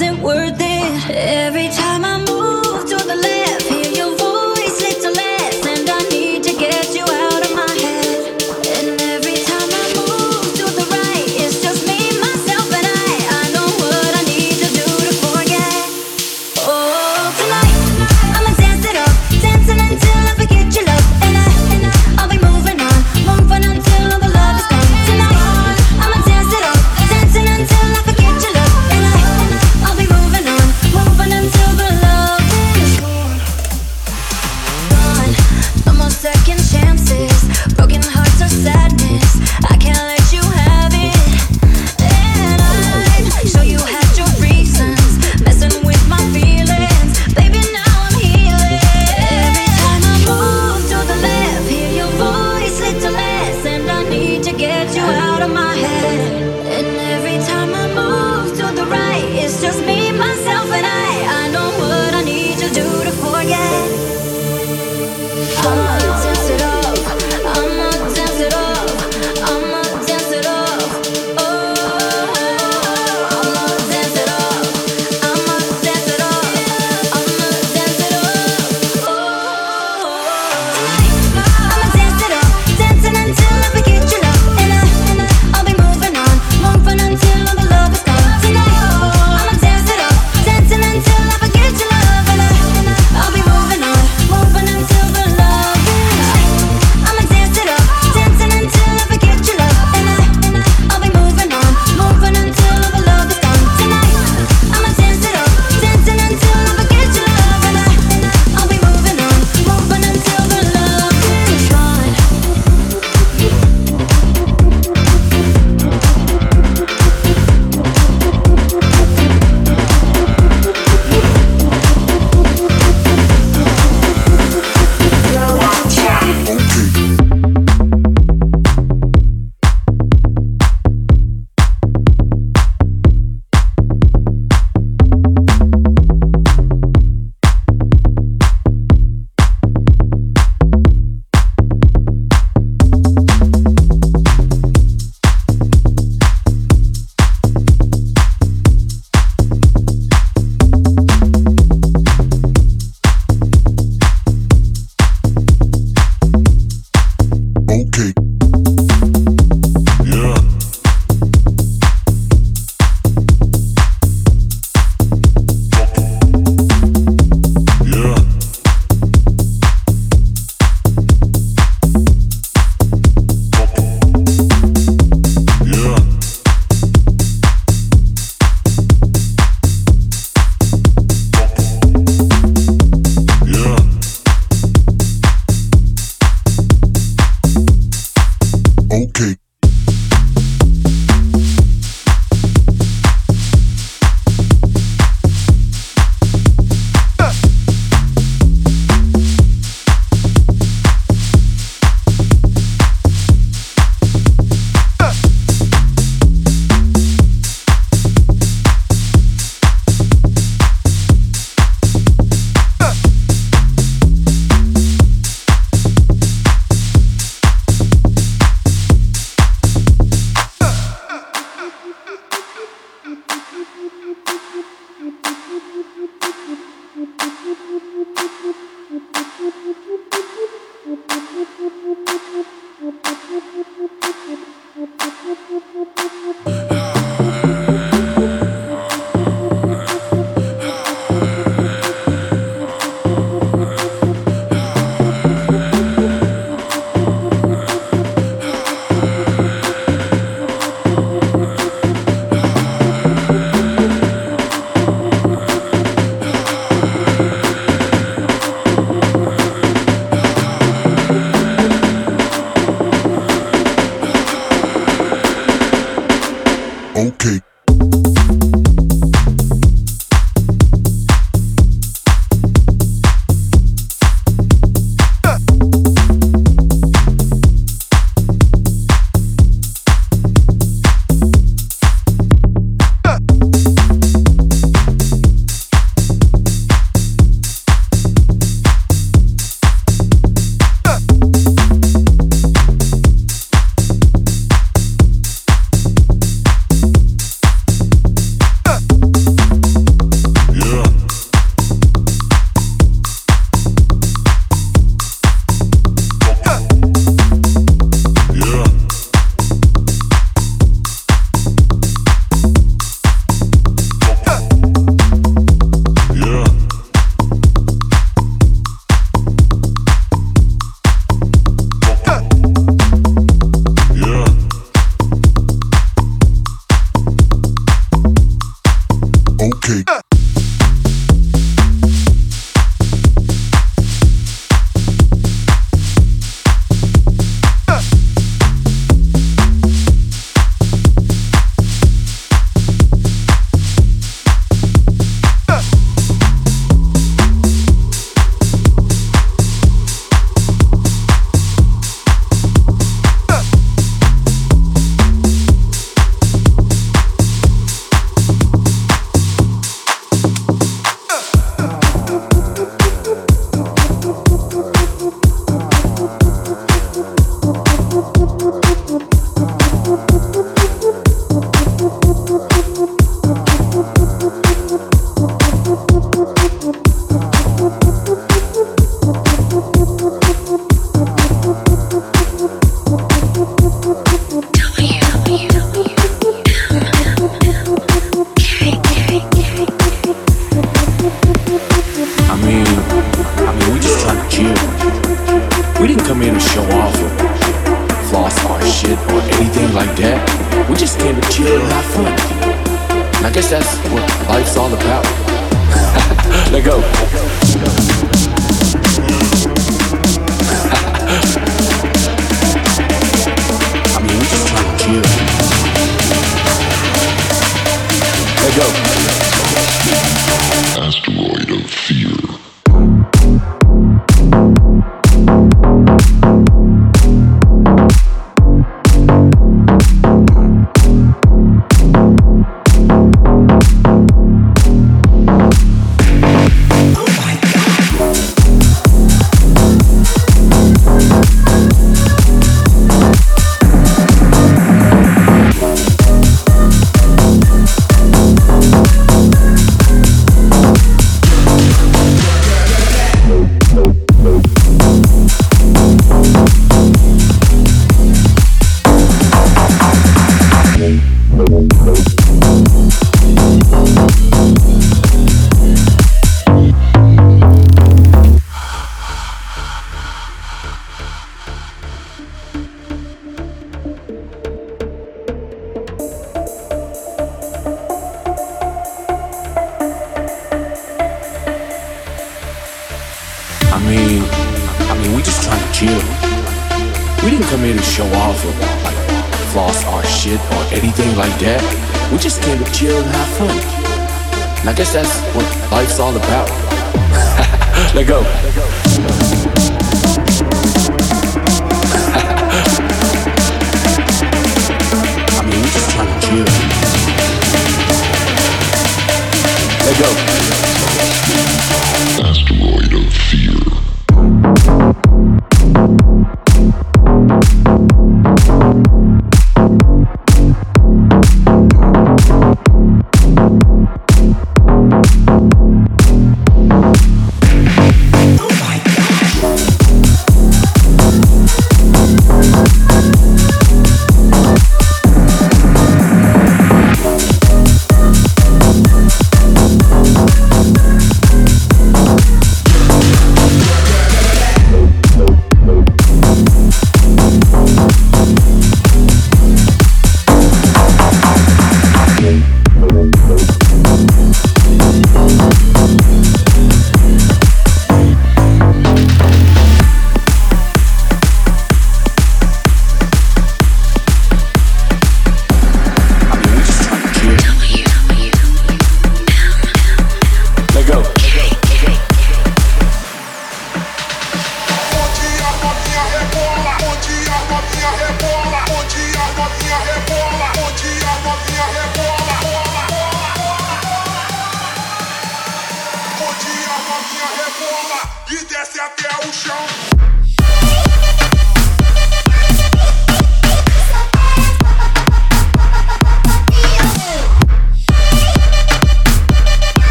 wasn't worth it. Every time I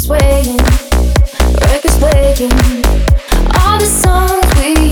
Records waiting, records waiting. All the songs we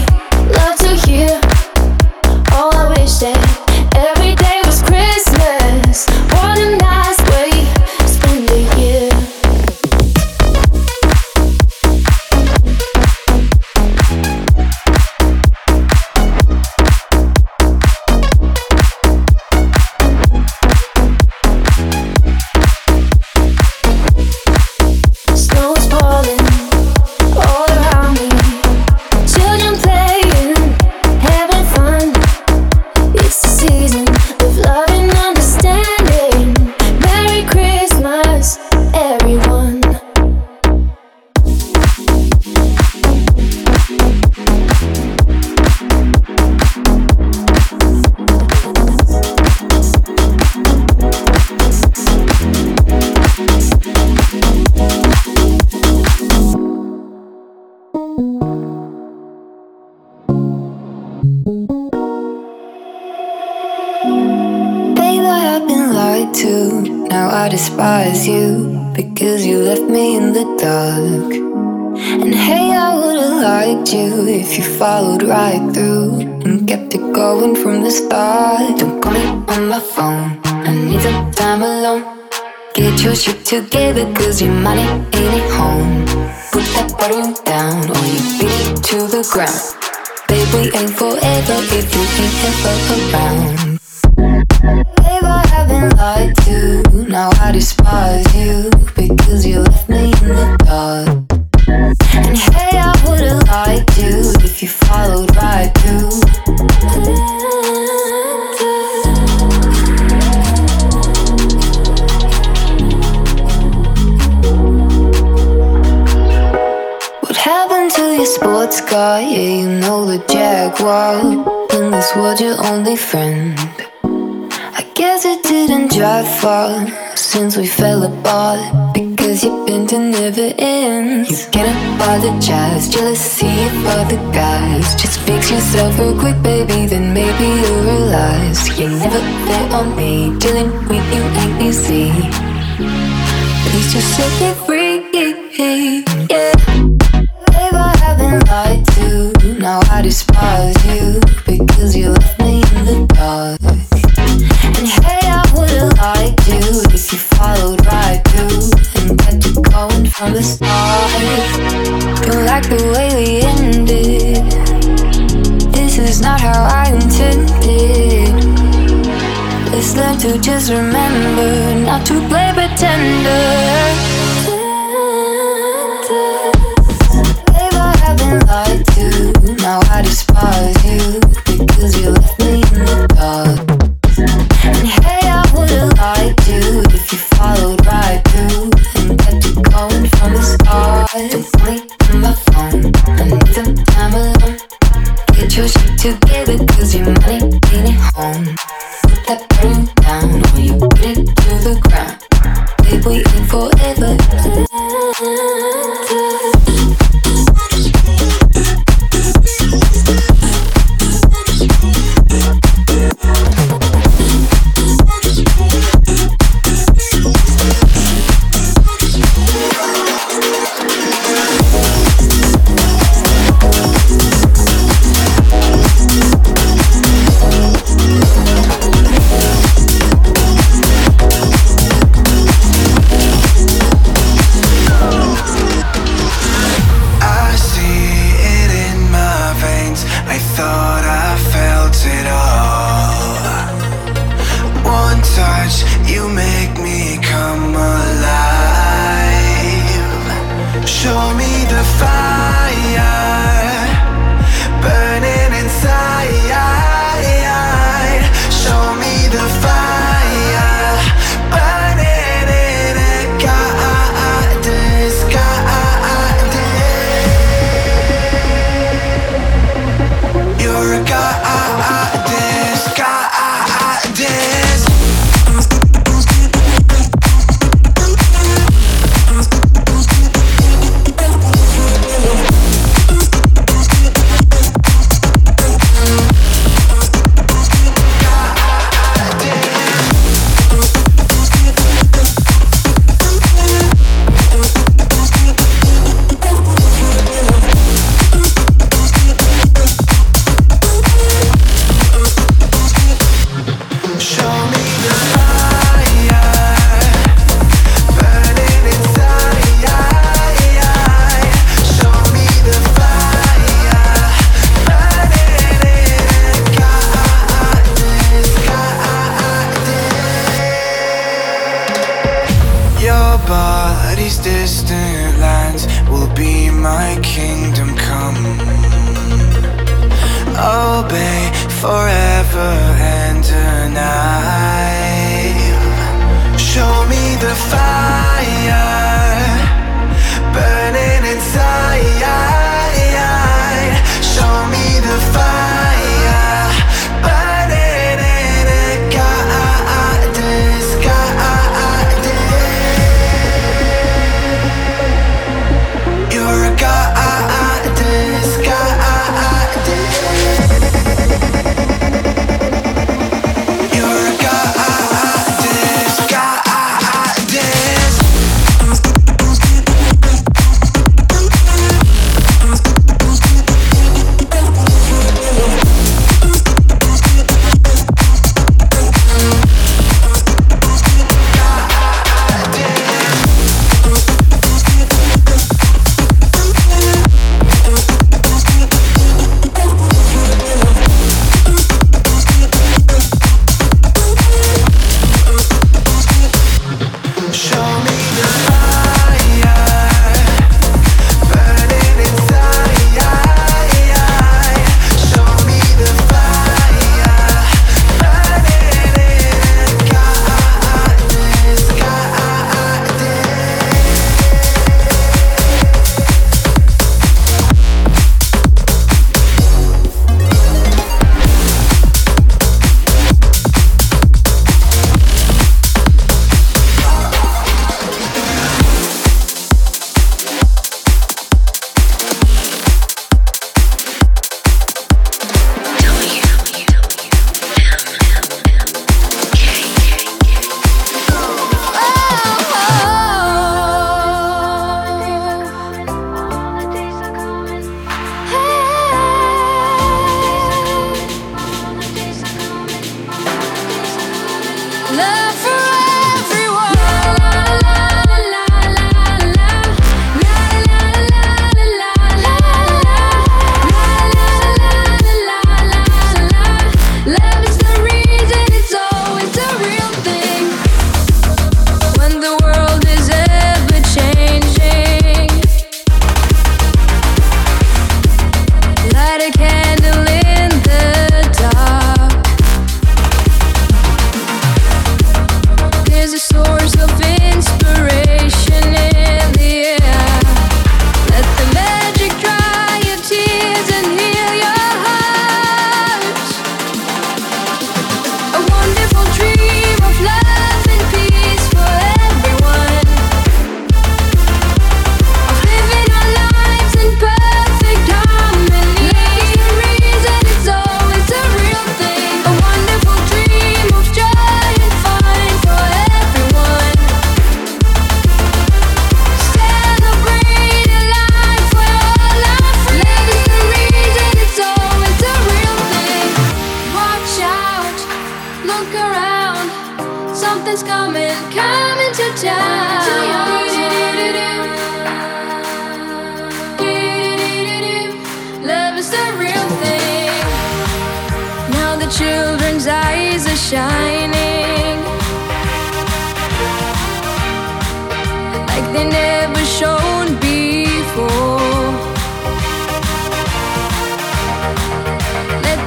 car, yeah, you know the Jaguar. In this world, your only friend. I guess it didn't drive far since we fell apart. Because you've been to never ends. You can't apologize, jealousy of other guys. Just fix yourself real quick, baby, then maybe you'll realize you never fair on me. Dealing with you ain't easy. Please just set me free, yeah. Babe, I haven't now I despise you because you left me in the dark. And hey, I would've liked you if you followed right through and kept it going from the start. Don't like the way we ended. This is not how I intended. Let's learn to just remember not to play pretender.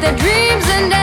their dreams and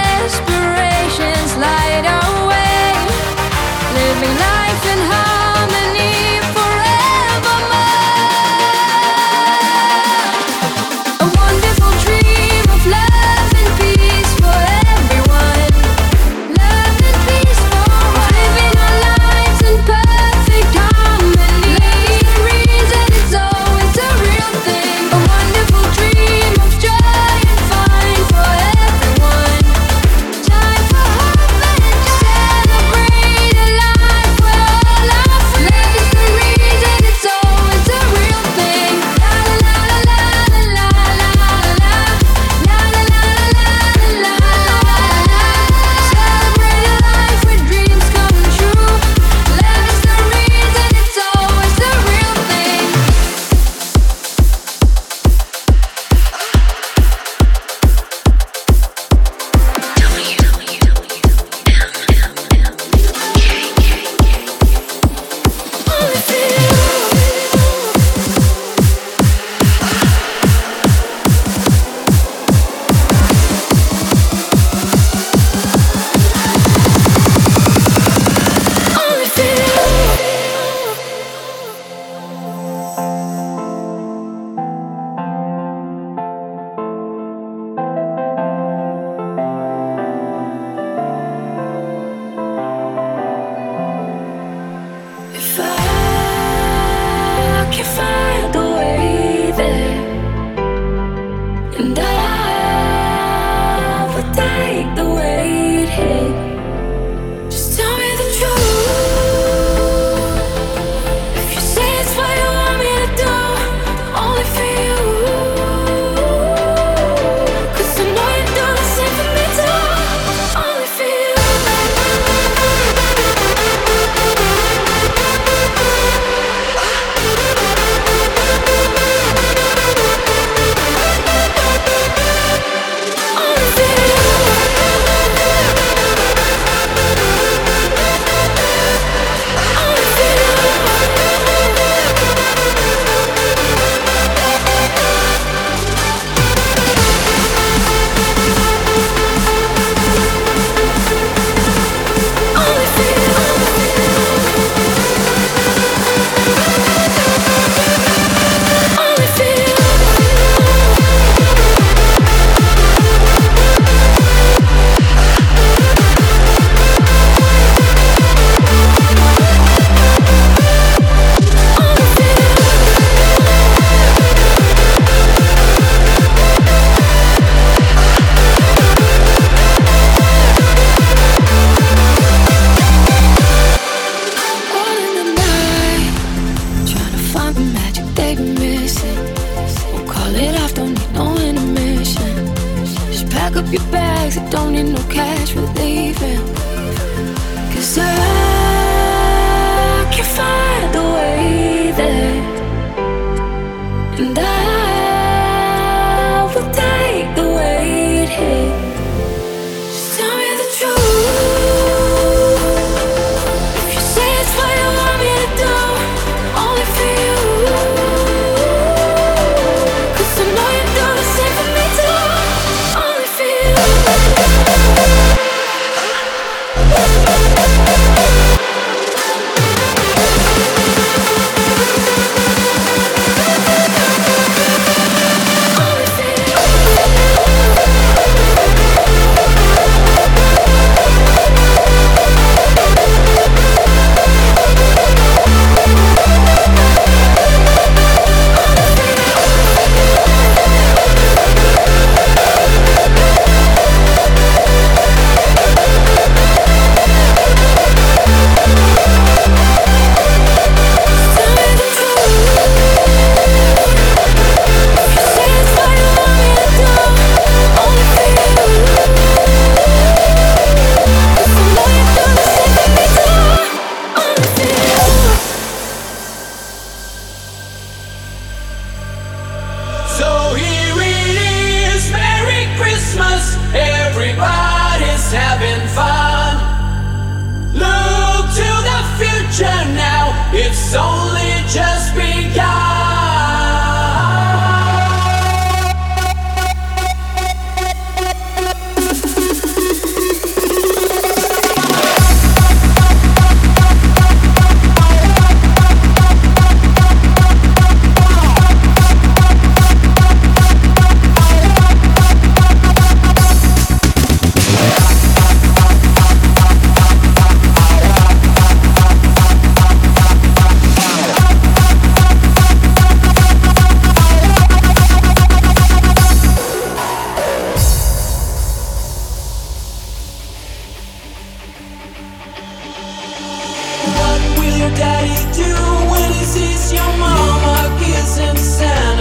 daddy do when he sees your mama kissing Santa?